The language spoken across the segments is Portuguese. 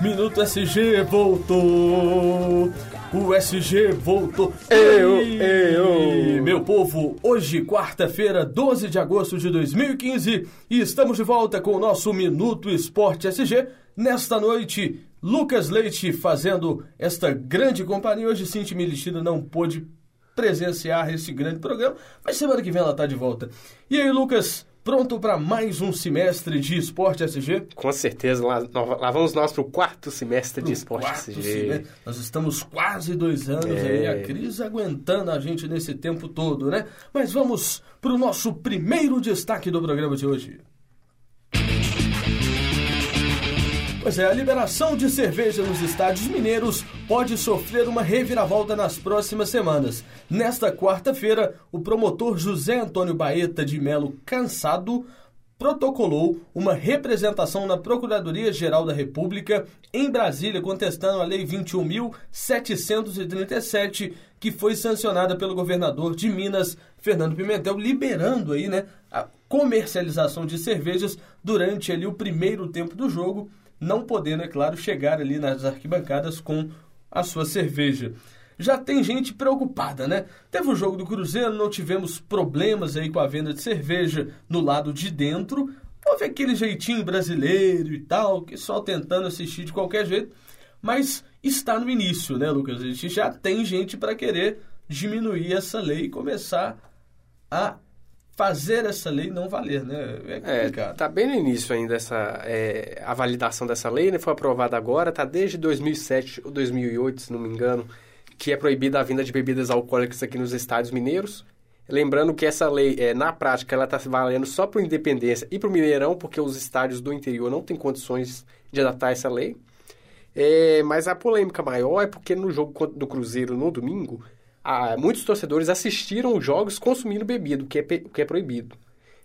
Minuto SG voltou. O SG voltou. Eu, eu. Meu povo, hoje, quarta-feira, 12 de agosto de 2015, e estamos de volta com o nosso Minuto Esporte SG. Nesta noite, Lucas Leite fazendo esta grande companhia. Hoje, Cinti Militino não pôde presenciar esse grande programa, mas semana que vem ela está de volta. E aí, Lucas, pronto para mais um semestre de Esporte SG? Com certeza, lá, lá vamos nós para o quarto semestre de esporte Quarto SG. semestre. Nós estamos quase dois anos É. aí, a crise aguentando a gente nesse tempo todo, né? Mas vamos para o nosso primeiro destaque do programa de hoje. Pois é, a liberação de cerveja nos estádios mineiros pode sofrer uma reviravolta nas próximas semanas. Nesta quarta-feira, o promotor José Antônio Baeta de Melo Cansado protocolou uma representação na Procuradoria-Geral da República em Brasília contestando a Lei 21.737, que foi sancionada pelo governador de Minas, Fernando Pimentel, liberando aí, né, a comercialização de cervejas durante ali o primeiro tempo do jogo, não podendo, é claro, chegar ali nas arquibancadas com a sua cerveja já tem gente preocupada, né? Teve o jogo do Cruzeiro, não tivemos problemas aí com a venda de cerveja no lado de dentro. Houve aquele jeitinho brasileiro e tal, que só tentando assistir de qualquer jeito. Mas está no início, né, Lucas? A gente já tem gente para querer diminuir essa lei e começar a fazer essa lei não valer, né? É É, complicado. tá bem no início ainda essa é, a validação dessa lei, né? Foi aprovada agora, tá desde 2007 ou 2008, se não me engano, que é proibida a vinda de bebidas alcoólicas aqui nos estádios mineiros. Lembrando que essa lei, é, na prática, ela está valendo só para o Independência e para o Mineirão, porque os estádios do interior não têm condições de adaptar essa lei. É, mas a polêmica maior é porque no jogo do Cruzeiro no domingo, ah, muitos torcedores assistiram os jogos consumindo bebida, o que é, o que é proibido.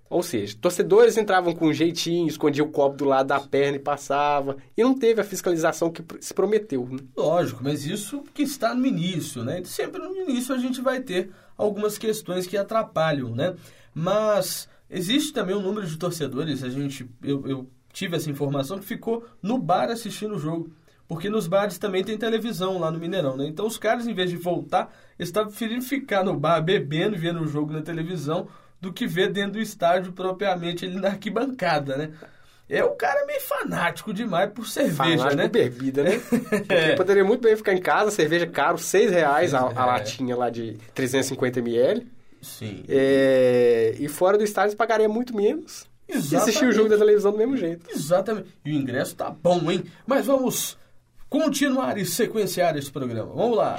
Ou seja, torcedores entravam com um jeitinho, escondiam o copo do lado da perna e passava. E não teve a fiscalização que se prometeu. né? Lógico, mas isso que está no início, né? Sempre no início a gente vai ter algumas questões que atrapalham, né? Mas existe também um número de torcedores, a gente, eu, eu tive essa informação, que ficou no bar assistindo o jogo. Porque nos bares também tem televisão lá no Mineirão, né? Então os caras, em vez de voltar, estavam preferindo ficar no bar bebendo, vendo o jogo na televisão, do que ver dentro do estádio propriamente ali na arquibancada, né? É o cara meio fanático demais por cerveja, Fanático né? bebida, né? É. poderia muito bem ficar em casa, cerveja caro, seis reais a, a É. latinha lá de 350 ml. Sim. É, e fora do estádio pagaria muito menos. E assistir o Exatamente. jogo da televisão do mesmo jeito. Exatamente. E o ingresso tá bom, hein? Mas vamos continuar e sequenciar esse programa. Vamos lá.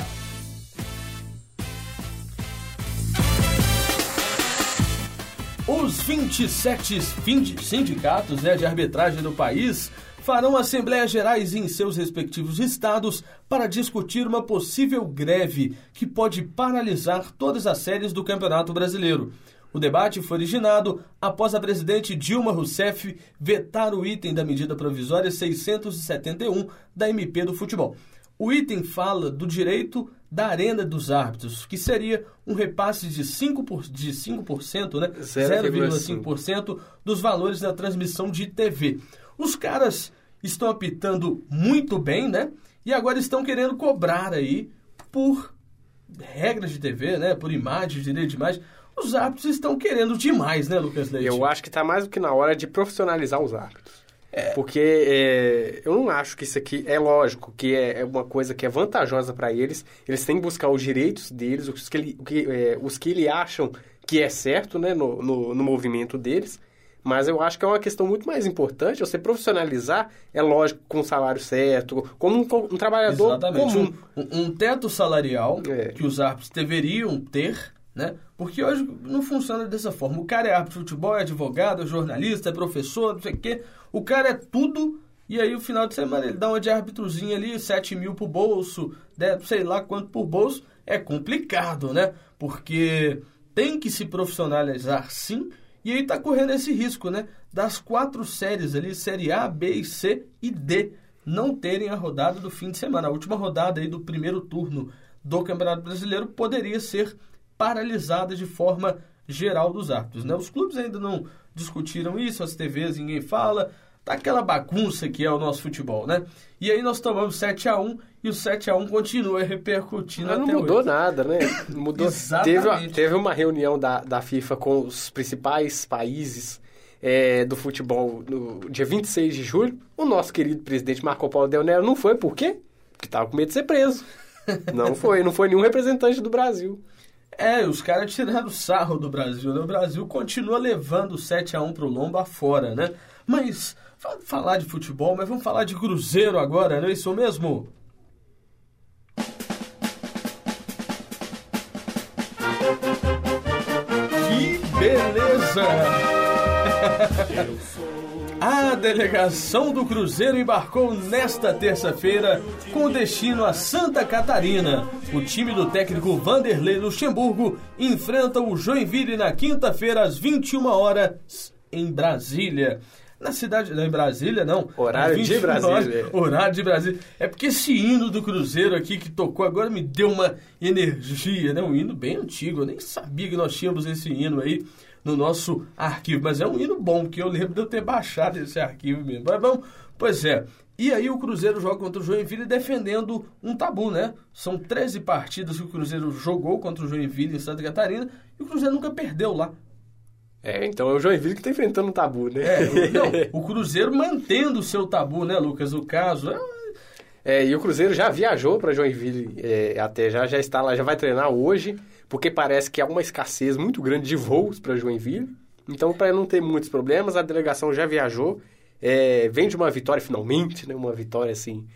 Os 27 fin- sindicatos né, de arbitragem do país farão assembleias gerais em seus respectivos estados para discutir uma possível greve que pode paralisar todas as séries do Campeonato Brasileiro. O debate foi originado após a presidente Dilma Rousseff vetar o item da medida provisória 671 da MP do futebol. O item fala do direito da arena dos árbitros, que seria um repasse de 5%, por, de 5% né? 0,5%. 0,5% dos valores da transmissão de TV. Os caras estão apitando muito bem, né? E agora estão querendo cobrar aí por regras de TV, né? Por imagens, direito de imagem. Os árbitros estão querendo demais, né, Lucas Leite? Eu acho que está mais do que na hora de profissionalizar os árbitros. Porque é, eu não acho que isso aqui é lógico, que é, é uma coisa que é vantajosa para eles. Eles têm que buscar os direitos deles, os que, ele, que, é, os que ele acham que é certo né, no, no, no movimento deles. Mas eu acho que é uma questão muito mais importante você profissionalizar, é lógico, com o salário certo, como um, um trabalhador Exatamente. comum. Um, um- um teto salarial É. que os árbitros deveriam ter, né? Porque hoje não funciona dessa forma. O cara é árbitro de futebol, é advogado, é jornalista, é professor, não sei o quê. O cara é tudo. E aí, o final de semana, ele dá uma de árbitrozinha ali, 7 mil pro bolso, né, sei lá quanto por bolso. É complicado, né? Porque tem que se profissionalizar sim. E aí tá correndo esse risco, né? Das quatro séries ali, série A, B, C e D, não terem a rodada do fim de semana. A última rodada aí do primeiro turno do Campeonato Brasileiro poderia ser paralisada de forma geral dos árbitros. Né? Os clubes ainda não discutiram isso, as TVs ninguém fala, Tá aquela bagunça que é o nosso futebol, né? E aí nós tomamos 7 a 1 e o 7 a 1 continua repercutindo Mas não até mudou hoje. nada, né? Não Mudou. Exatamente. teve, teve uma reunião da, da FIFA com os principais países é, do futebol no dia 26 de julho. O nosso querido presidente Marco Paulo Del Nero não foi, por quê? Porque tava com medo de ser preso. Não foi, não foi nenhum representante do Brasil. É, os caras tiraram sarro do Brasil, né? O Brasil continua levando o 7 a 1 pro Lomba afora, né? Mas, vamos falar de futebol, mas vamos falar de Cruzeiro agora, não é isso mesmo? Que beleza! A delegação do Cruzeiro embarcou nesta terça-feira com destino a Santa Catarina. O time do técnico Vanderlei Luxemburgo enfrenta o Joinville na quinta-feira às 21 horas em Brasília. Na cidade, não em Brasília, não. Horário de 21 horas, Brasília. horário de Brasília. É porque esse hino do Cruzeiro aqui que tocou agora me deu uma energia, né? Um hino bem antigo. Eu nem sabia que nós tínhamos esse hino aí no nosso arquivo. Mas é um hino bom, que eu lembro de eu ter baixado esse arquivo mesmo. Mas vamos, pois é. E aí o Cruzeiro joga contra o Joinville defendendo um tabu, né? São 13 partidas que o Cruzeiro jogou contra o Joinville em Santa Catarina e o Cruzeiro nunca perdeu lá. É, então é o Joinville que tá enfrentando um tabu, né? É, o- não, o Cruzeiro mantendo o seu tabu, né, Lucas? O caso é É, e o Cruzeiro já viajou para Joinville é, até já, já está lá, já vai treinar hoje, porque parece que há uma escassez muito grande de voos para Joinville. Então, para não ter muitos problemas, a delegação já viajou, é, vem de uma vitória finalmente, né? Uma vitória assim,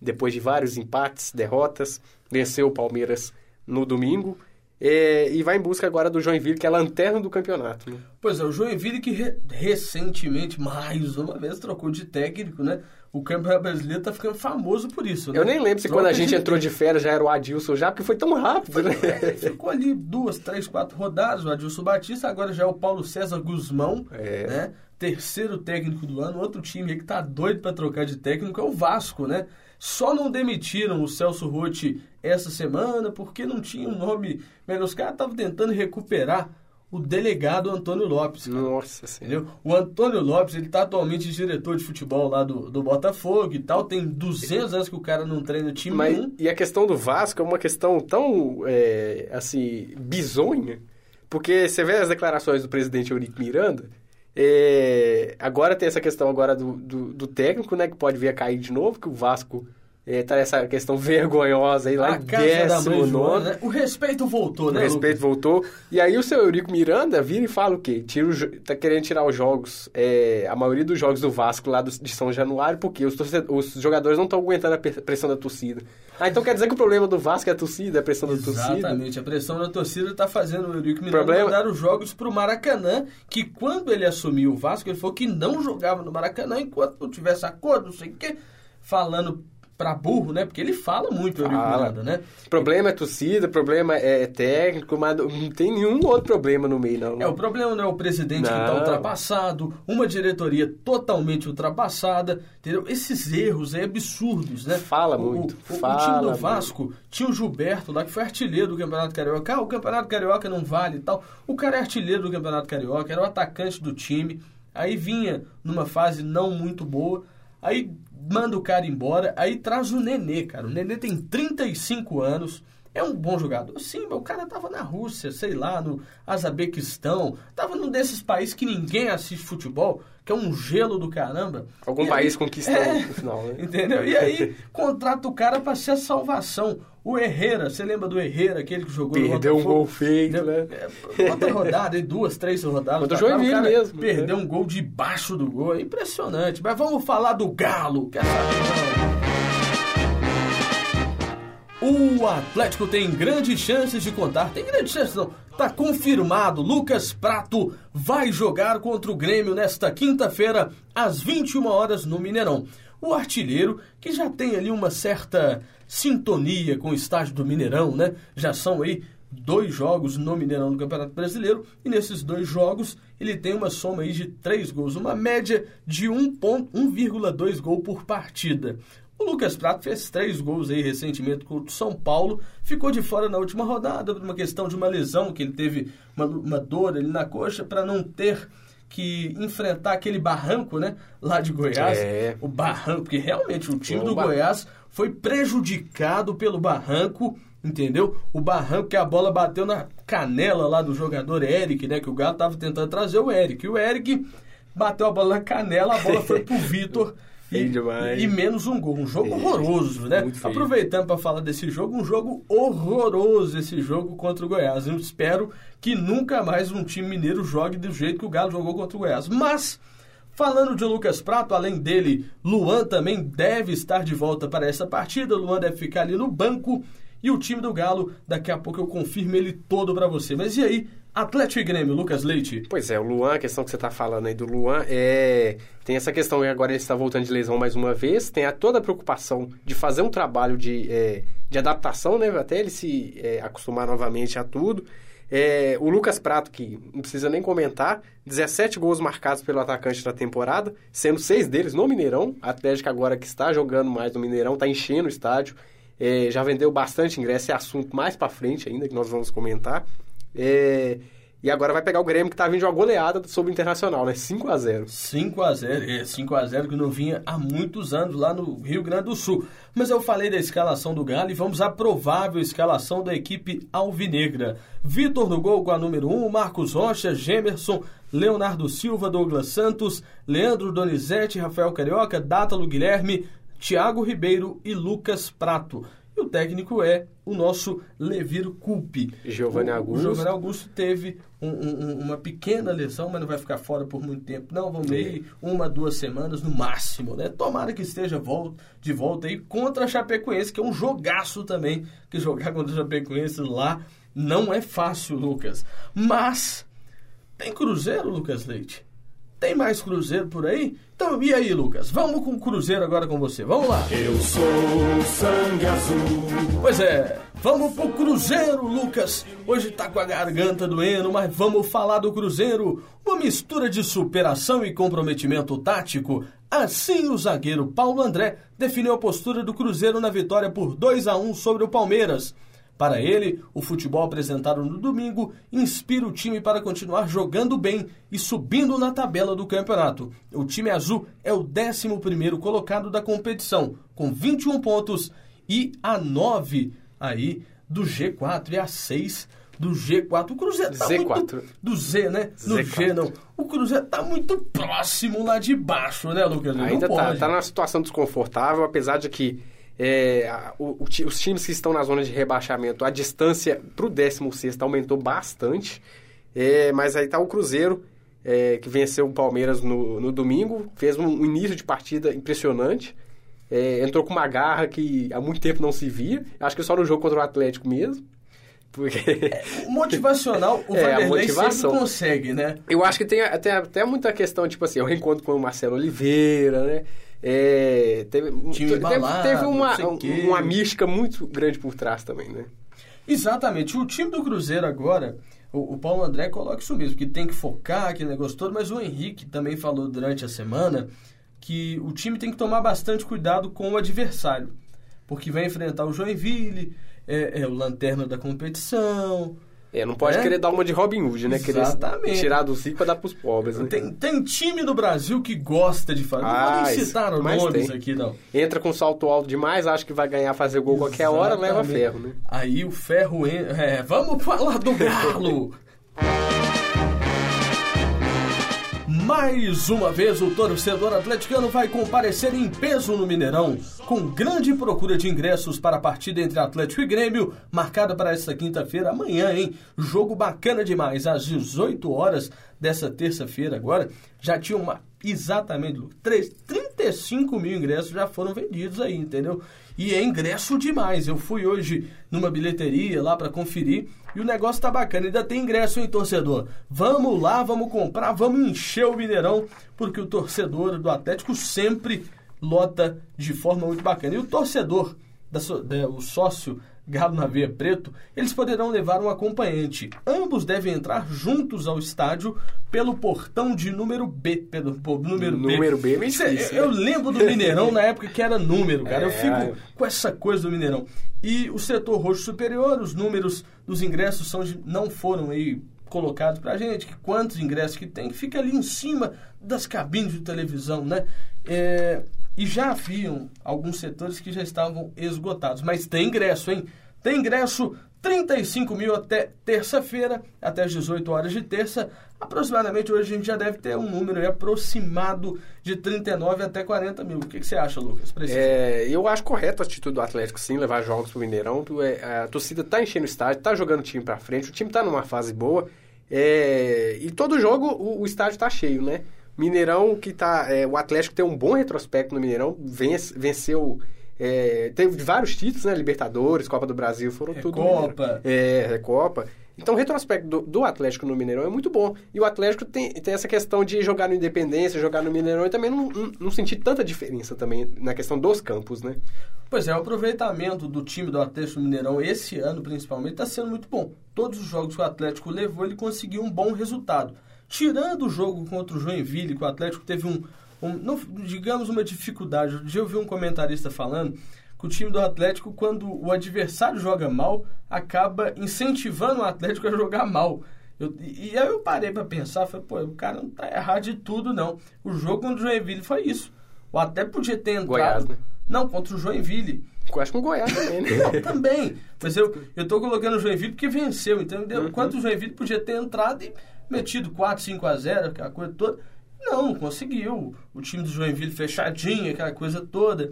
depois de vários empates, derrotas, venceu o Palmeiras no domingo. é, e vai em busca agora do Joinville, que é a lanterna do campeonato. Né? Pois é, o Joinville que re- recentemente, mais uma vez, trocou de técnico, né? O Campeonato Brasileiro tá ficando famoso por isso, né? Eu nem lembro se Troca quando a gente de entrou de férias já era o Adilson já, porque foi tão rápido, né? É, ficou ali duas, três, quatro rodadas, o Adilson Batista, agora já é o Paulo César Guzmão, É. né? Terceiro técnico do ano, outro time aí que tá doido pra trocar de técnico é o Vasco, né? Só não demitiram o Celso Rotti essa semana porque não tinha um nome. Mas os caras estavam tentando recuperar o delegado Antônio Lopes. cara. Nossa Senhora. Entendeu? O Antônio Lopes, ele tá atualmente diretor de futebol lá do, do Botafogo e tal. Tem 200 anos que o cara não treina time Mas, nenhum. e a questão do Vasco é uma questão tão, é, assim, bizonha, porque você vê as declarações do presidente Eurico Miranda, é, agora tem essa questão agora do, do, do técnico, né, que pode vir a cair de novo, que o Vasco é, tá nessa questão vergonhosa aí lá A em décimo nono. né? O respeito voltou, O né? respeito voltou. E aí o seu Eurico Miranda vira e fala o quê? Tira o tá querendo tirar os jogos, é, a maioria dos jogos do Vasco lá do- de São Januário, porque os, os jogadores não estão aguentando a pressão da torcida. Ah, então quer dizer que o problema do Vasco é a torcida, é a pressão da torcida? Exatamente, a pressão da torcida está fazendo o Eurico Miranda Problema- mandar os jogos para o Maracanã, que quando ele assumiu o Vasco, ele falou que não jogava no Maracanã enquanto não tivesse acordo, não sei o quê, falando pra burro, né? Porque ele fala muito, o Eurico Fala. Miranda, né? O problema é torcida, o problema é técnico, mas não tem nenhum outro problema no meio, não. É, o problema não é o presidente que está Não. ultrapassado, uma diretoria totalmente ultrapassada, entendeu? Esses erros aí absurdos, né? Fala O- muito, O, o fala time do muito. Vasco tinha o Gilberto lá, que foi artilheiro do Campeonato Carioca. Ah, o Campeonato Carioca não vale e tal. O cara é artilheiro do Campeonato Carioca, era o atacante do time. Aí vinha numa fase não muito boa. Aí manda o cara embora. Aí traz o Nenê, cara. O Nenê tem 35 anos. É um bom jogador. Sim, mas o cara tava na Rússia, sei lá, no Azabequistão. Tava num desses países que ninguém assiste futebol, que é um gelo do caramba. Algum E país aí- conquistou É. no final, né? Entendeu? E aí contrata o cara pra ser a salvação. O Herrera, você lembra do Herrera, aquele que jogou no Perdeu um gol feito, né? É, Outra rodada, duas, três rodadas. Contra o Joinville mesmo, Perdeu né? um gol debaixo do gol. É impressionante. Mas vamos falar do Galo. Quer saber, não? O Atlético tem grandes chances de contar. Tem grandes chances, não. Tá confirmado. Lucas Prato vai jogar contra o Grêmio nesta quinta-feira, às 21 horas, no Mineirão. O artilheiro, que já tem ali uma certa sintonia com o estádio do Mineirão, né? Já são aí dois jogos no Mineirão do Campeonato Brasileiro. E nesses dois jogos, ele tem uma soma aí de três gols. Uma média de 1 ponto- 1,2 gol por partida. O Lucas Prato fez três gols aí recentemente contra o São Paulo, ficou de fora na última rodada por uma questão de uma lesão que ele teve uma, uma dor ali na coxa para não ter que enfrentar aquele barranco, né? Lá de Goiás. É. O barranco, porque realmente o time Bom do Goiás foi prejudicado pelo barranco, entendeu? O barranco que a bola bateu na canela lá do jogador Eric, né? Que o Galo tava tentando trazer o Eric. E o Eric bateu a bola na canela, a bola foi pro Vitor. E, Feio e menos um gol. Um jogo horroroso, né? feio. Aproveitando para falar desse jogo, um jogo horroroso esse jogo contra o Goiás. Eu espero que nunca mais um time mineiro jogue do jeito que o Galo jogou contra o Goiás. Mas, falando de Lucas Prato, além dele, Luan também deve estar de volta para essa partida. Luan deve ficar ali no banco. E o time do Galo, daqui a pouco eu confirmo ele todo para você. Mas e aí, Atlético e Grêmio, Lucas Leite? Pois é, o Luan, a questão que você está falando aí do Luan, é... tem essa questão que agora ele está voltando de lesão mais uma vez, tem a, toda a preocupação de fazer um trabalho de, é, de adaptação, né, até ele se é, acostumar novamente a tudo. É, o Lucas Prato, que não precisa nem comentar, 17 gols marcados pelo atacante na temporada, sendo seis deles no Mineirão. Atlético agora que está jogando mais no Mineirão, está enchendo o estádio, é, já vendeu bastante ingresso, é assunto mais para frente ainda que nós vamos comentar. É, e agora vai pegar o Grêmio que tá vindo de uma goleada sobre o Internacional, né? 5 a 0 5 a 0 é, 5 a 0 que não vinha há muitos anos lá no Rio Grande do Sul. Mas eu falei da escalação do Galo e vamos à provável escalação da equipe alvinegra. Vitor no gol com a número 1, Marcos Rocha, Gemerson, Leonardo Silva, Douglas Santos, Leandro Donizete, Rafael Carioca, Dátalo Guilherme, Thiago Ribeiro e Lucas Prato. E o técnico é o nosso Leviro Culpe. Giovanni Augusto. O Giovanni Augusto teve um- um- uma pequena lesão, mas não vai ficar fora por muito tempo. Não, vão meio uma, duas semanas no máximo, né? Tomara que esteja de volta aí contra a Chapecoense, que é um jogaço também, que jogar contra a Chapecoense lá não é fácil, Lucas. Mas tem Cruzeiro, Lucas Leite? Tem mais Cruzeiro por aí? Então, e aí, Lucas? Vamos com o Cruzeiro agora com você. Vamos lá. Eu sou sangue azul. Pois é, vamos pro Cruzeiro, Lucas. Hoje tá com a garganta doendo, mas vamos falar do Cruzeiro. Uma mistura de superação e comprometimento tático. Assim, o zagueiro Paulo André definiu a postura do Cruzeiro na vitória por 2 a 1 sobre o Palmeiras. Para ele, o futebol apresentado no domingo inspira o time para continuar jogando bem e subindo na tabela do campeonato. O time azul é o 11º colocado da competição, com 21 pontos e a 9 aí do G4 e a 6 do G4. O Cruzeiro tá Z4. muito... Do Z, né? No Z4. G, não. O Cruzeiro tá muito próximo lá de baixo, né, Lucas? Ainda tá, tá numa situação desconfortável, apesar de que é, o- o os times que estão na zona de rebaixamento, a distância pro 16 aumentou bastante. É, mas aí tá o Cruzeiro, é, que venceu o Palmeiras no, no domingo, fez um, um início de partida impressionante. É, entrou com uma garra que há muito tempo não se via. Acho que só no jogo contra o Atlético mesmo. Porque. O motivacional, o É, Vanderlei sempre consegue, né? Eu acho que tem até, até muita questão, tipo assim, o reencontro com o Marcelo Oliveira, né? É, teve, teve, embalado, teve uma, uma mística muito grande por trás também, né? Exatamente. O time do Cruzeiro agora, o, o Paulo André coloca isso mesmo, que tem que focar, aquele negócio todo, mas o Henrique também falou durante a semana que o time tem que tomar bastante cuidado com o adversário. Porque vai enfrentar o Joinville, é, é o lanterna da competição. É, não pode É? querer dar uma de Robin Hood, né? Querer Exatamente. tirar do rico pra dar pros pobres, né? Tem, tem time do Brasil que gosta de fazer. Não vou Ah, nem isso- citar mas nomes tem. aqui, não. Entra com salto alto demais, acha que vai ganhar, fazer gol qualquer hora, leva Exatamente. ferro, né? Aí o ferro entra. É, vamos falar do Galo! Mais uma vez, o torcedor atleticano vai comparecer em peso no Mineirão, com grande procura de ingressos para a partida entre Atlético e Grêmio, marcada para esta quinta-feira, amanhã, hein? Jogo bacana demais, às 18 horas dessa terça-feira agora. Já tinha uma. Exatamente, Lucas, três- 35 mil ingressos já foram vendidos aí, entendeu? E é ingresso demais. Eu fui hoje numa bilheteria lá para conferir e o negócio tá bacana. Ainda tem ingresso, hein, torcedor? Vamos lá, vamos comprar, vamos encher o Mineirão, porque o torcedor do Atlético sempre lota de forma muito bacana. E o torcedor, da da- o sócio Galo na Veia Preto, eles poderão levar um acompanhante. Ambos devem entrar juntos ao estádio pelo portão de número B. Pelo po- número B. Número B é difícil, Eu, né? lembro do Mineirão na época que era número, cara. Eu É. fico com essa coisa do Mineirão. E o setor roxo superior, os números dos ingressos são não foram aí colocado pra gente, que quantos ingressos que tem, que fica ali em cima das cabines de televisão, né? É, e já haviam alguns setores que já estavam esgotados. Mas tem ingresso, hein? Tem ingresso 35 mil até terça-feira, até as 18 horas de terça. Aproximadamente hoje a gente já deve ter um número aproximado de 39 até 40 mil. O que, que você acha, Lucas? É, eu acho correto a atitude do Atlético, sim, levar jogos pro Mineirão. É, a torcida tá enchendo o estádio, tá jogando o time pra frente, o time tá numa fase boa. É, e todo jogo o, o estádio tá cheio, né? Mineirão que tá. É, o Atlético tem um bom retrospecto no Mineirão, vence, venceu. É, teve vários títulos, né? Libertadores, Copa do Brasil, foram É tudo. Copa. É, Copa. Então o retrospecto do, do, Atlético no Mineirão é muito bom. E o Atlético tem, tem essa questão de jogar no Independência, jogar no Mineirão e também não, não, não sentir tanta diferença também na questão dos campos, né? Pois é, o aproveitamento do time do Atlético Mineirão esse ano, principalmente, está sendo muito bom. Todos os jogos que o Atlético levou, ele conseguiu um bom resultado. Tirando o jogo contra o Joinville, que o Atlético teve um, um não, digamos, uma dificuldade. Um dia eu vi um comentarista falando que o time do Atlético, quando o adversário joga mal, acaba incentivando o Atlético a jogar mal. Eu, e aí eu parei para pensar, falei, pô, o cara não tá errado de tudo, não. O jogo contra o Joinville foi isso. O até podia ter entrado... Goiás, né? Não, contra o Joinville. Eu acho que com o Goiás também, né? Não, também. Mas eu, eu tô colocando o Joinville porque venceu, entendeu? Uhum. Enquanto o Joinville podia ter entrado e metido 4, 5 a 0, aquela coisa toda. Não, não conseguiu. O time do Joinville fechadinho, aquela coisa toda.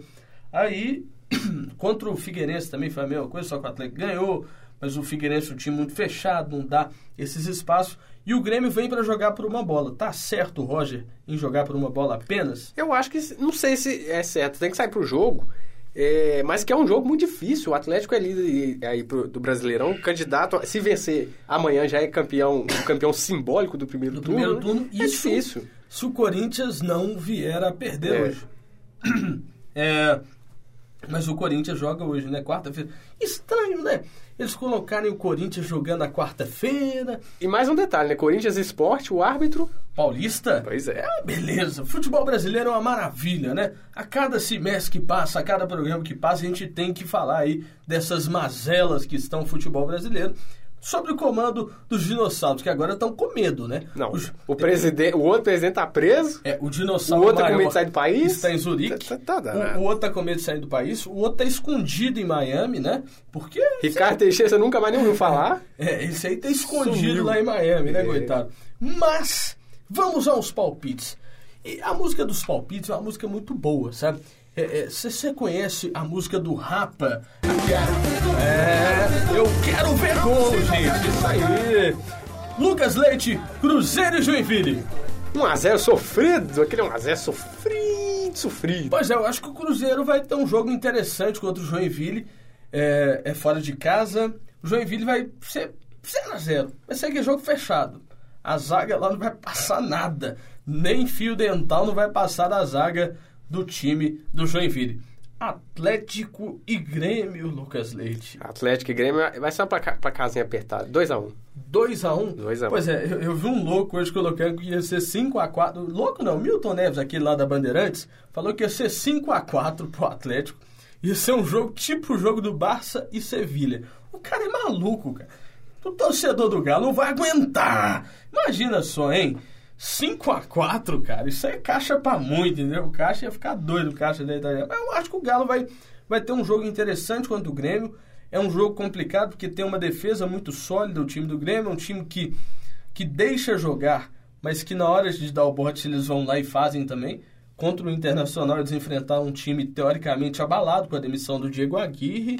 Aí, contra o Figueirense também foi a mesma coisa, só que o Atlético ganhou. Mas o Figueirense é um time muito fechado, não dá esses espaços. E o Grêmio vem para jogar por uma bola. Tá certo, Roger, em jogar por uma bola apenas? Eu acho que, não sei se é certo, tem que sair pro jogo. É, mas que é um jogo muito difícil. O Atlético é líder aí pro, do Brasileirão, candidato. Se vencer amanhã já é campeão, um campeão simbólico do primeiro do turno. Primeiro turno é isso, difícil. Se o Corinthians não vier a perder É. hoje. É, mas o Corinthians joga hoje, né? Quarta-feira. Estranho, né? Eles colocarem o Corinthians jogando na quarta-feira. E mais um detalhe, né? Corinthians Esporte, o árbitro. Paulista? Pois é. É, beleza. Futebol brasileiro é uma maravilha, né? A cada semestre que passa, a cada programa que passa, a gente tem que falar aí dessas mazelas que estão no futebol brasileiro. Sobre o comando dos dinossauros, que agora estão com medo, né? Não, Os- o, presidente, o outro presidente tá preso. É, o O dinossauro outro tá com medo de sair do país. Está em Zurique. Tá- tá danado. o, o outro tá com medo de sair do país. O outro tá escondido em Miami, né? Porque... Ricardo Teixeira, você nunca mais nem ouviu falar. É, esse aí tá escondido Sumiu. lá em Miami, né, É. coitado? Mas, vamos aos palpites. E a música dos palpites é uma música muito boa, sabe? Você conhece a música do Rapa? É, eu quero ver gol, gente. Isso aí. Lucas Leite, Cruzeiro e Joinville. 1x0 sofrido, aquele 1x0 sofrido, sofrido. Pois é, eu acho que o Cruzeiro vai ter um jogo interessante contra o Joinville. É, é fora de casa. O Joinville vai ser 0x0. Vai ser aquele jogo fechado. A zaga lá não vai passar nada. Nem fio dental não vai passar da zaga do time do Joinville. Atlético e Grêmio, Lucas Leite. Atlético e Grêmio vai ser uma placa- placazinha apertada. 2x1. 2x1. 2 a 1. Pois é, eu, eu vi um louco hoje colocando que ia ser 5x4. Louco não, Milton Neves, aquele lá da Bandeirantes, falou que ia ser 5x4 pro Atlético. Ia ser um jogo tipo o jogo do Barça e Sevilha. O cara é maluco, cara. O torcedor do Galo não vai aguentar. Imagina só, hein? 5x4, cara. Isso é caixa pra muito, entendeu? O caixa ia ficar doido, o caixa da Itália. Mas eu acho que o Galo vai, vai ter um jogo interessante contra o Grêmio. É um jogo complicado porque tem uma defesa muito sólida. O time do Grêmio é um time que, que deixa jogar, mas que na hora de dar o bote eles vão lá e fazem também. Contra o Internacional eles enfrentaram um time teoricamente abalado com a demissão do Diego Aguirre.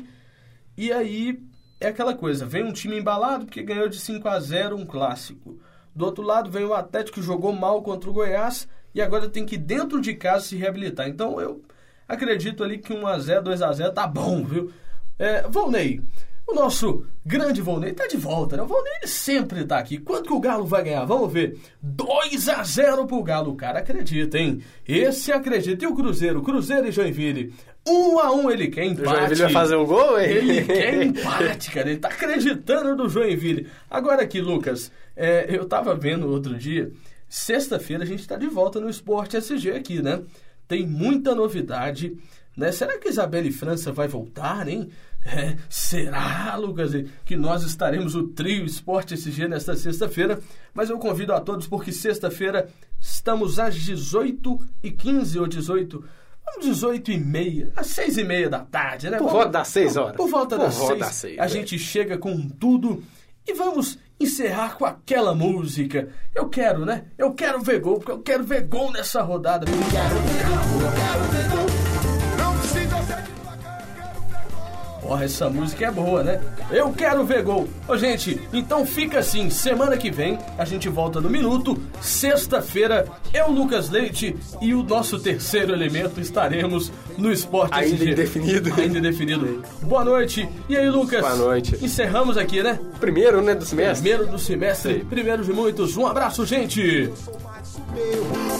E aí é aquela coisa, vem um time embalado porque ganhou de 5 a 0 um clássico. Do outro lado vem o Atlético que jogou mal contra o Goiás e agora tem que dentro de casa se reabilitar. Então eu acredito ali que 1 a 0, 2 a 0 tá bom, viu? É, Volney, o nosso grande Volney tá de volta, né? O Volney ele sempre tá aqui. Quanto que o Galo vai ganhar? Vamos ver. 2 a 0 pro Galo. O cara acredita, hein? Esse acredita. E o Cruzeiro? Cruzeiro e Joinville. 1 a 1 ele quer O empate. Joinville vai fazer um gol, hein? Ele quer empate, cara. Ele tá acreditando no Joinville. Agora aqui, Lucas, é, eu tava vendo outro dia. Sexta-feira a gente tá de volta no Esporte SG aqui, né? tem muita novidade. Né? Será que Isabelle França vai voltar, hein? É, será, Lucas, que nós estaremos o trio Esporte SG nesta sexta-feira? Mas eu convido a todos porque sexta-feira estamos às 18h15 ou 18 18 e meia, às 6 e meia da tarde, né? Por volta das 6 horas. Por volta das 6. A é. gente chega com tudo e vamos encerrar com aquela música. Eu quero, né? Eu quero ver gol, porque eu quero ver gol nessa rodada. Eu quero ver gol, eu quero ver gol. Porra, essa música é boa, né? Eu quero ver gol. Ô, gente, então fica assim. Semana que vem a gente volta no minuto. Sexta-feira, eu, Lucas Leite e o nosso terceiro elemento estaremos no Esporte Ainda SG. indefinido. Ainda indefinido. Boa noite. E aí, Lucas? Boa noite. Encerramos aqui, né? Primeiro, né, do semestre? Primeiro do semestre. Sim. Primeiro de muitos. Um abraço, gente.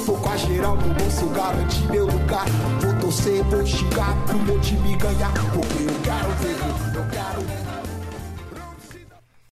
Tô com a geral no bolso, garanti meu lugar. Vou torcer, vou xingar pro meu time ganhar. Porque eu quero ver